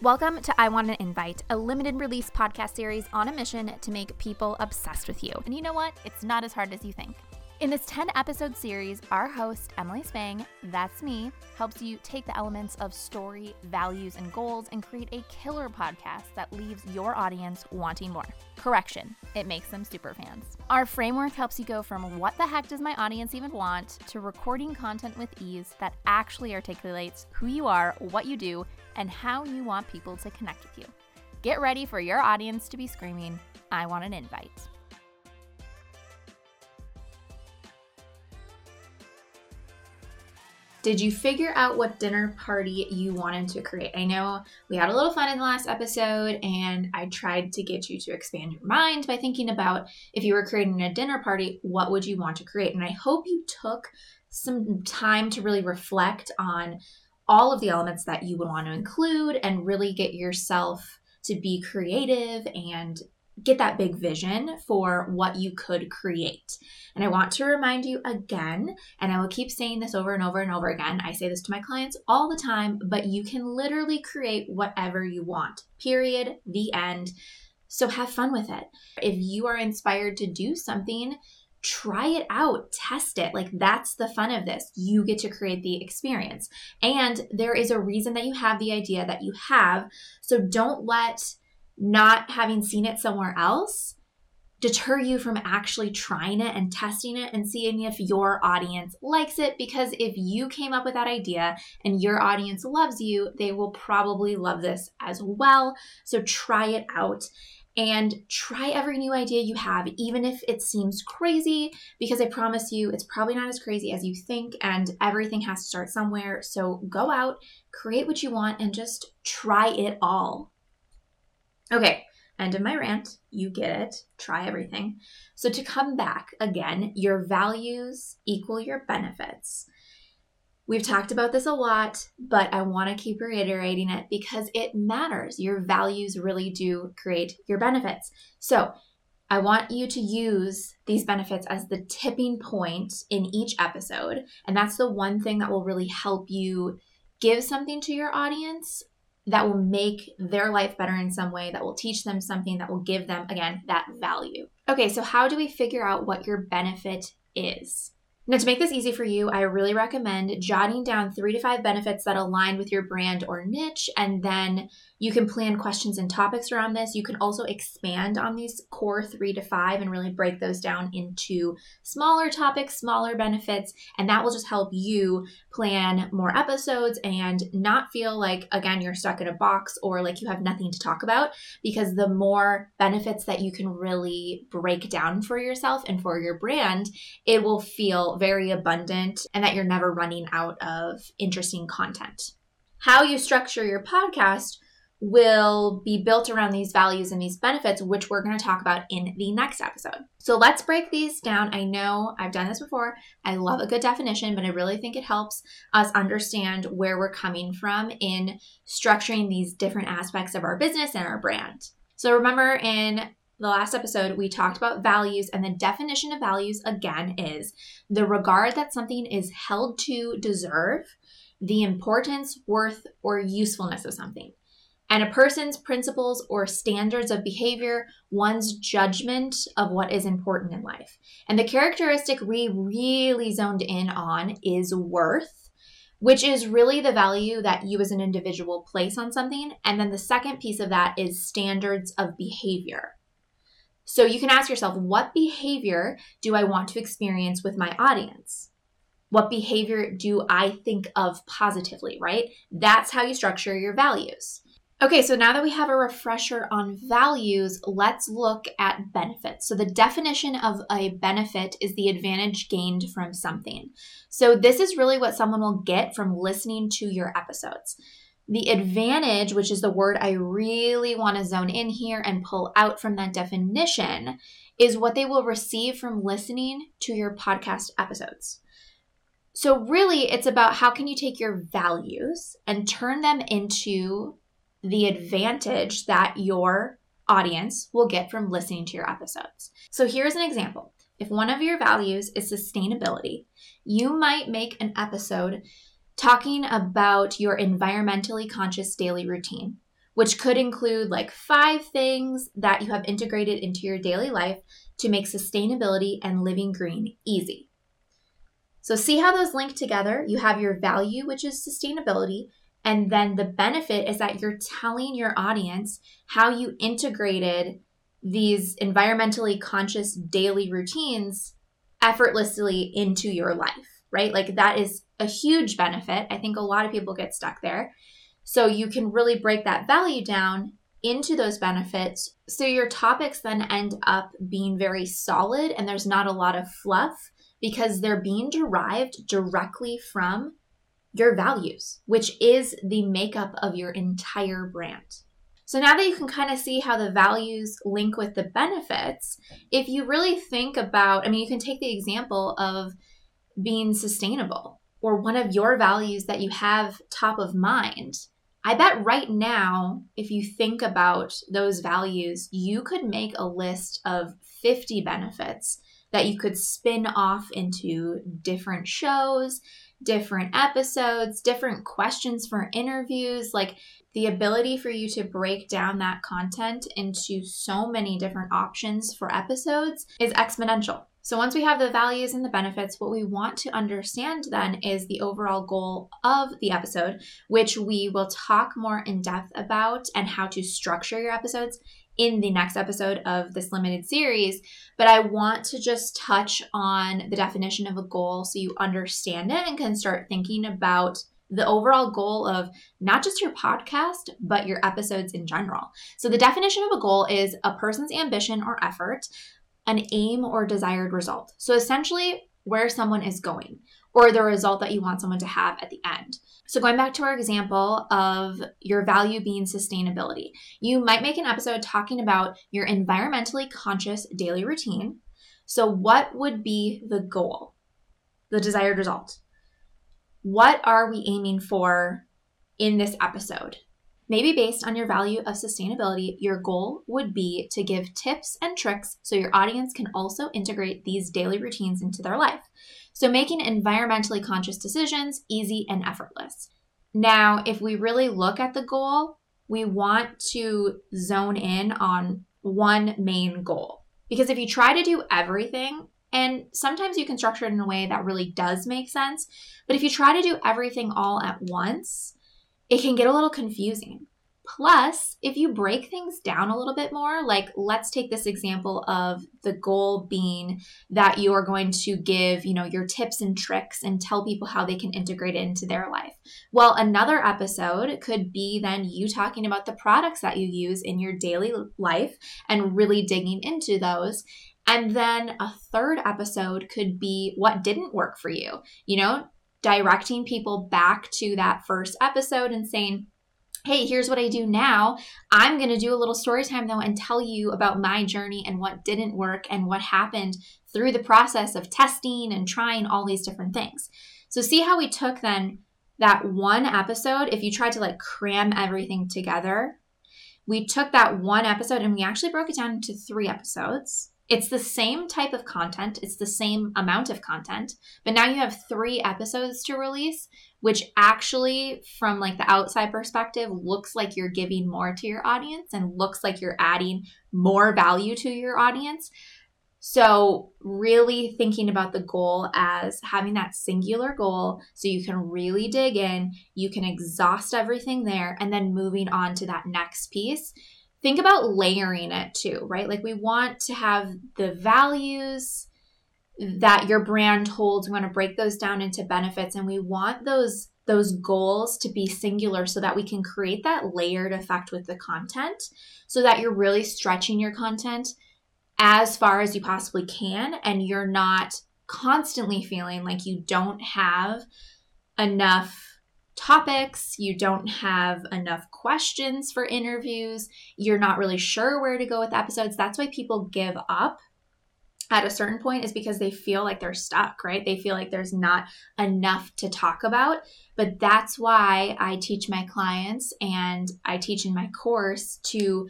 Welcome to I Want an Invite, a limited release podcast series on a mission to make people obsessed with you. And you know what? It's not as hard as you think. In this 10 episode series, our host, Emily Spang, that's me, helps you take the elements of story, values, and goals and create a killer podcast that leaves your audience wanting more. Correction, it makes them super fans. Our framework helps you go from what the heck does my audience even want to recording content with ease that actually articulates who you are, what you do, and how you want people to connect with you. Get ready for your audience to be screaming, I want an invite. Did you figure out what dinner party you wanted to create? I know we had a little fun in the last episode, and I tried to get you to expand your mind by thinking about if you were creating a dinner party, what would you want to create? And I hope you took some time to really reflect on all of the elements that you would want to include and really get yourself to be creative and get that big vision for what you could create. And I want to remind you again, and I will keep saying this over and over and over again. I say this to my clients all the time, but you can literally create whatever you want. Period. The end. So have fun with it. If you are inspired to do something, try it out, test it. Like that's the fun of this. You get to create the experience. And there is a reason that you have the idea that you have. So don't let not having seen it somewhere else deter you from actually trying it and testing it and seeing if your audience likes it. Because if you came up with that idea and your audience loves you, they will probably love this as well. So try it out and try every new idea you have, even if it seems crazy, because I promise you it's probably not as crazy as you think, and everything has to start somewhere. So go out, create what you want, and just try it all. Okay, end of my rant. You get it. Try everything. So, to come back again, your values equal your benefits. We've talked about this a lot, but I want to keep reiterating it because it matters. Your values really do create your benefits. So, I want you to use these benefits as the tipping point in each episode. And that's the one thing that will really help you give something to your audience that will make their life better in some way, that will teach them something, that will give them, again, that value. Okay, so how do we figure out what your benefit is? Now, to make this easy for you, I really recommend jotting down three to five benefits that align with your brand or niche, and then you can plan questions and topics around this. You can also expand on these core three to five and really break those down into smaller topics, smaller benefits, and that will just help you plan more episodes and not feel like, again, you're stuck in a box or like you have nothing to talk about. Because the more benefits that you can really break down for yourself and for your brand, it will feel very abundant and that you're never running out of interesting content. How you structure your podcast will be built around these values and these benefits, which we're going to talk about in the next episode. So let's break these down. I know I've done this before. I love a good definition, but I really think it helps us understand where we're coming from in structuring these different aspects of our business and our brand. So remember in the last episode, we talked about values, and the definition of values again is the regard that something is held to deserve, the importance, worth, or usefulness of something and a person's principles or standards of behavior, one's judgment of what is important in life. And the characteristic we really zoned in on is worth, which is really the value that you as an individual place on something. And then the second piece of that is standards of behavior. So you can ask yourself, what behavior do I want to experience with my audience? What behavior do I think of positively, right? That's how you structure your values. Okay, so now that we have a refresher on values, let's look at benefits. So, the definition of a benefit is the advantage gained from something. So, this is really what someone will get from listening to your episodes. The advantage, which is the word I really want to zone in here and pull out from that definition, is what they will receive from listening to your podcast episodes. So, really, it's about how can you take your values and turn them into the advantage that your audience will get from listening to your episodes. So here's an example. If one of your values is sustainability, you might make an episode talking about your environmentally conscious daily routine which could include like five things that you have integrated into your daily life to make sustainability and living green easy. So, see how those link together? You have your value, which is sustainability, and then the benefit is that you're telling your audience how you integrated these environmentally conscious daily routines effortlessly into your life, right? Like that is a huge benefit. I think a lot of people get stuck there. So you can really break that value down into those benefits. So your topics then end up being very solid and there's not a lot of fluff because they're being derived directly from your values, which is the makeup of your entire brand. So now that you can kind of see how the values link with the benefits, if you really think about, I mean, you can take the example of being sustainable or one of your values that you have top of mind. I bet right now, if you think about those values, you could make a list of 50 benefits that you could spin off into different shows, different episodes, different questions for interviews. Like the ability for you to break down that content into so many different options for episodes is exponential. So, once we have the values and the benefits, what we want to understand then is the overall goal of the episode, which we will talk more in depth about and how to structure your episodes in the next episode of this limited series. But I want to just touch on the definition of a goal so you understand it and can start thinking about the overall goal of not just your podcast, but your episodes in general. So, the definition of a goal is a person's ambition or effort, an aim or desired result. So, essentially, where someone is going or the result that you want someone to have at the end. So, going back to our example of your value being sustainability, you might make an episode talking about your environmentally conscious daily routine. So, what would be the goal, the desired result? What are we aiming for in this episode? Maybe based on your value of sustainability, your goal would be to give tips and tricks so your audience can also integrate these daily routines into their life. So, making environmentally conscious decisions easy and effortless. Now, if we really look at the goal, we want to zone in on one main goal. Because if you try to do everything, and sometimes you can structure it in a way that really does make sense. But if you try to do everything all at once, it can get a little confusing. Plus, if you break things down a little bit more, like let's take this example of the goal being that you are going to give, you know, your tips and tricks and tell people how they can integrate it into their life. Well, another episode could be then you talking about the products that you use in your daily life and really digging into those. And then a third episode could be what didn't work for you, you know, directing people back to that first episode and saying, Hey, here's what I do now. I'm going to do a little story time though and tell you about my journey and what didn't work and what happened through the process of testing and trying all these different things. So, see how we took then that one episode, if you tried to like cram everything together, we took that one episode and we actually broke it down into three episodes. It's the same type of content, it's the same amount of content, but now you have 3 episodes to release, which actually from like the outside perspective looks like you're giving more to your audience and looks like you're adding more value to your audience. So, really thinking about the goal as having that singular goal so you can really dig in, you can exhaust everything there, and then moving on to that next piece think about layering it too, right? Like we want to have the values that your brand holds. We want to break those down into benefits and we want those those goals to be singular so that we can create that layered effect with the content so that you're really stretching your content as far as you possibly can and you're not constantly feeling like you don't have enough topics, you don't have enough questions for interviews, you're not really sure where to go with episodes. That's why people give up at a certain point is because they feel like they're stuck, right? They feel like there's not enough to talk about. But that's why I teach my clients and I teach in my course to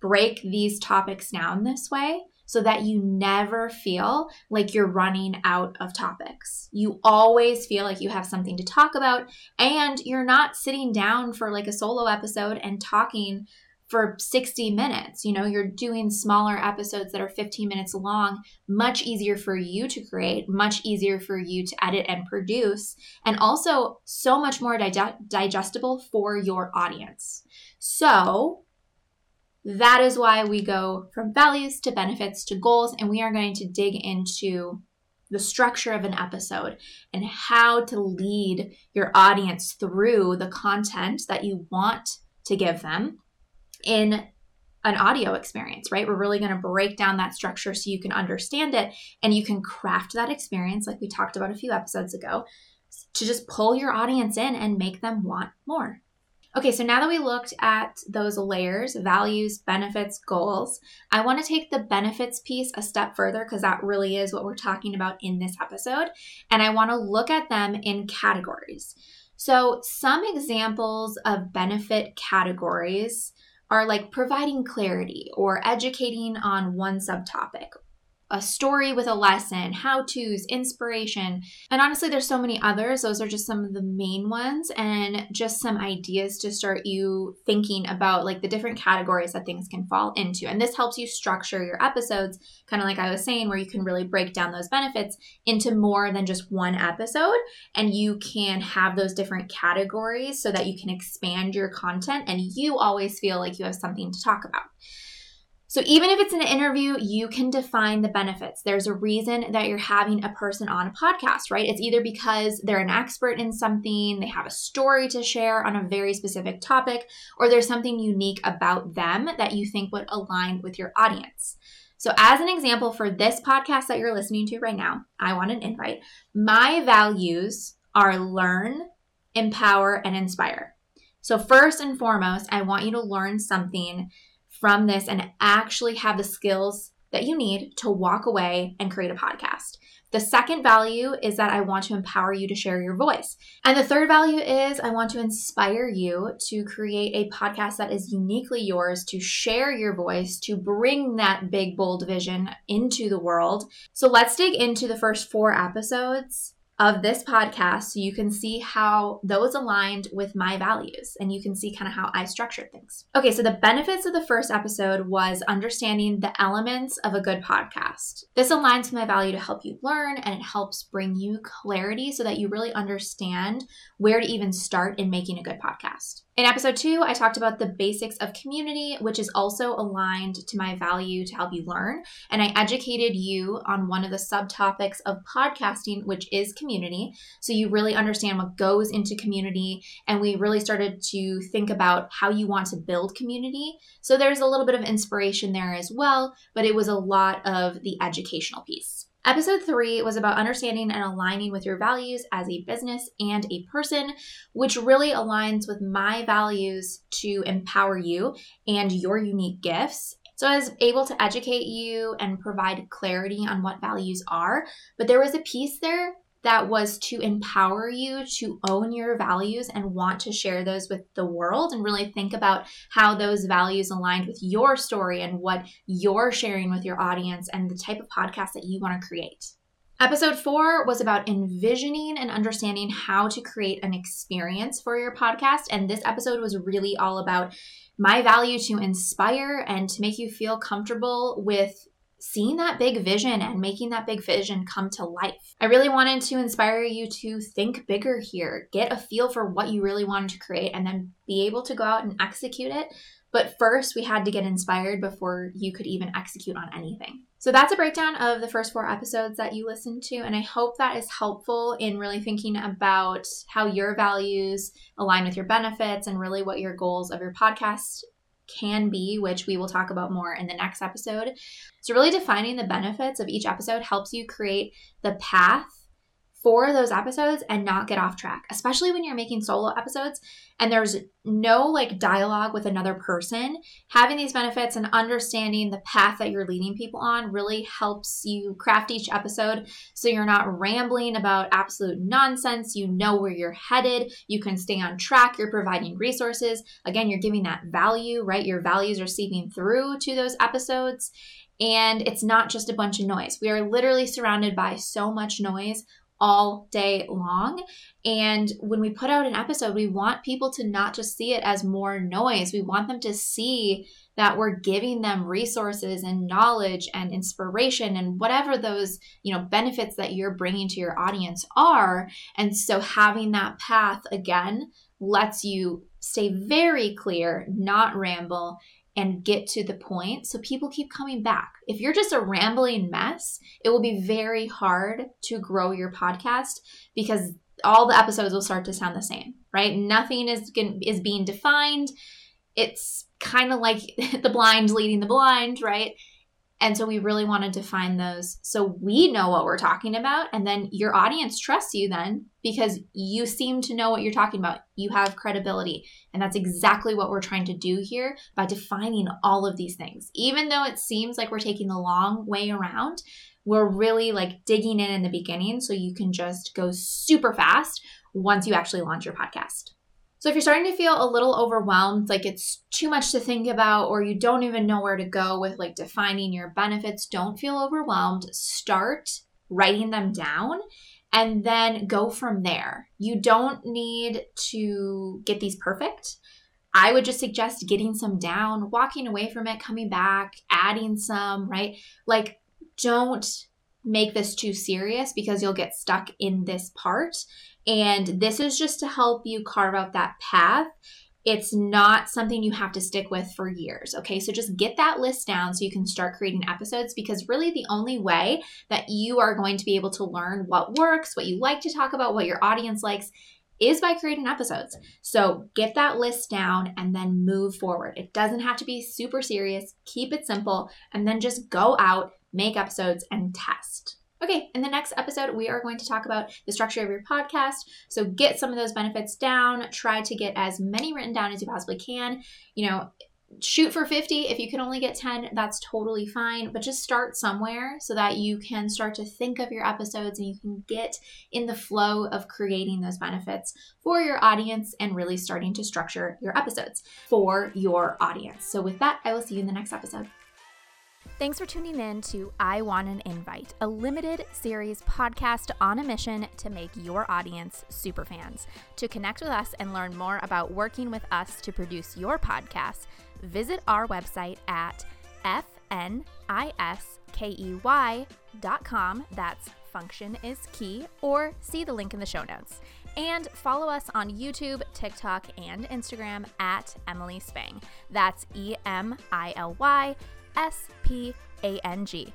break these topics down this way so that you never feel like you're running out of topics. You always feel like you have something to talk about and you're not sitting down for like a solo episode and talking for 60 minutes. You know, you're doing smaller episodes that are 15 minutes long, much easier for you to create, much easier for you to edit and produce, and also so much more dig- digestible for your audience. So, that is why we go from values to benefits to goals, and we are going to dig into the structure of an episode and how to lead your audience through the content that you want to give them in an audio experience, right? We're really going to break down that structure so you can understand it and you can craft that experience, like we talked about a few episodes ago, to just pull your audience in and make them want more. Okay, so now that we looked at those layers values, benefits, goals I want to take the benefits piece a step further because that really is what we're talking about in this episode. And I want to look at them in categories. So, some examples of benefit categories are like providing clarity or educating on one subtopic a story with a lesson, how to's, inspiration. And honestly, there's so many others. Those are just some of the main ones and just some ideas to start you thinking about like the different categories that things can fall into. And this helps you structure your episodes, kind of like I was saying, where you can really break down those benefits into more than just one episode. And you can have those different categories so that you can expand your content and you always feel like you have something to talk about. So, even if it's an interview, you can define the benefits. There's a reason that you're having a person on a podcast, right? It's either because they're an expert in something, they have a story to share on a very specific topic, or there's something unique about them that you think would align with your audience. So, as an example for this podcast that you're listening to right now, I want an invite. My values are learn, empower, and inspire. So, first and foremost, I want you to learn something from this and actually have the skills that you need to walk away and create a podcast. The second value is that I want to empower you to share your voice. And the third value is I want to inspire you to create a podcast that is uniquely yours, to share your voice, to bring that big, bold vision into the world. So let's dig into the first four episodes of this podcast so you can see how those aligned with my values and you can see kind of how I structured things. Okay, so the benefits of the first episode was understanding the elements of a good podcast. This aligns with my value to help you learn and it helps bring you clarity so that you really understand where to even start in making a good podcast. In episode two, I talked about the basics of community, which is also aligned to my value to help you learn. And I educated you on one of the subtopics of podcasting, which is community. So you really understand what goes into community. And we really started to think about how you want to build community. So there's a little bit of inspiration there as well, but it was a lot of the educational piece. Episode three was about understanding and aligning with your values as a business and a person, which really aligns with my values to empower you and your unique gifts. So I was able to educate you and provide clarity on what values are, but there was a piece there that was to empower you to own your values and want to share those with the world and really think about how those values aligned with your story and what you're sharing with your audience and the type of podcast that you want to create. Episode four was about envisioning and understanding how to create an experience for your podcast. And this episode was really all about my value to inspire and to make you feel comfortable with seeing that big vision and making that big vision come to life. I really wanted to inspire you to think bigger here, get a feel for what you really wanted to create, and then be able to go out and execute it. But first, we had to get inspired before you could even execute on anything. So that's a breakdown of the first four episodes that you listened to. And I hope that is helpful in really thinking about how your values align with your benefits and really what your goals of your podcast can be, which we will talk about more in the next episode. So, really defining the benefits of each episode helps you create the path for those episodes and not get off track, especially when you're making solo episodes and there's no like dialogue with another person. Having these benefits and understanding the path that you're leading people on really helps you craft each episode so you're not rambling about absolute nonsense. You know where you're headed, you can stay on track, you're providing resources. Again, you're giving that value, right? Your values are seeping through to those episodes And it's not just a bunch of noise. We are literally surrounded by so much noise all day long. And when we put out an episode, we want people to not just see it as more noise. We want them to see that we're giving them resources and knowledge and inspiration and whatever those, you know, benefits that you're bringing to your audience are. And so having that path again lets you stay very clear, not ramble, and get to the point so people keep coming back. If you're just a rambling mess, it will be very hard to grow your podcast because all the episodes will start to sound the same, right? Nothing is is being defined. It's kind of like the blind leading the blind, right? And so we really wanted to find those so we know what we're talking about. And then your audience trusts you then because you seem to know what you're talking about. You have credibility. And that's exactly what we're trying to do here by defining all of these things. Even though it seems like we're taking the long way around, we're really like digging in in the beginning so you can just go super fast once you actually launch your podcast. So if you're starting to feel a little overwhelmed, like it's too much to think about, or you don't even know where to go with like defining your benefits, don't feel overwhelmed. Start writing them down and then go from there. You don't need to get these perfect. I would just suggest getting some down, walking away from it, coming back, adding some, right? Like, don't make this too serious because you'll get stuck in this part and this is just to help you carve out that path. It's not something you have to stick with for years. Okay. So just get that list down so you can start creating episodes because really the only way that you are going to be able to learn what works, what you like to talk about, what your audience likes is by creating episodes. So get that list down and then move forward. It doesn't have to be super serious. Keep it simple and then just go out, make episodes, and test. Okay, in the next episode, we are going to talk about the structure of your podcast. So get some of those benefits down. Try to get as many written down as you possibly can. You know, shoot for 50. If you can only get 10, that's totally fine. But just start somewhere so that you can start to think of your episodes and you can get in the flow of creating those benefits for your audience and really starting to structure your episodes for your audience. So, with that, I will see you in the next episode. Thanks for tuning in to I Want an Invite, a limited series podcast on a mission to make your audience super fans. To connect with us and learn more about working with us to produce your podcast, visit our website at fniskey.com. That's function is key, or see the link in the show notes. And follow us on YouTube, TikTok, and Instagram at Emily Spang. That's E M I L Y S P A N G.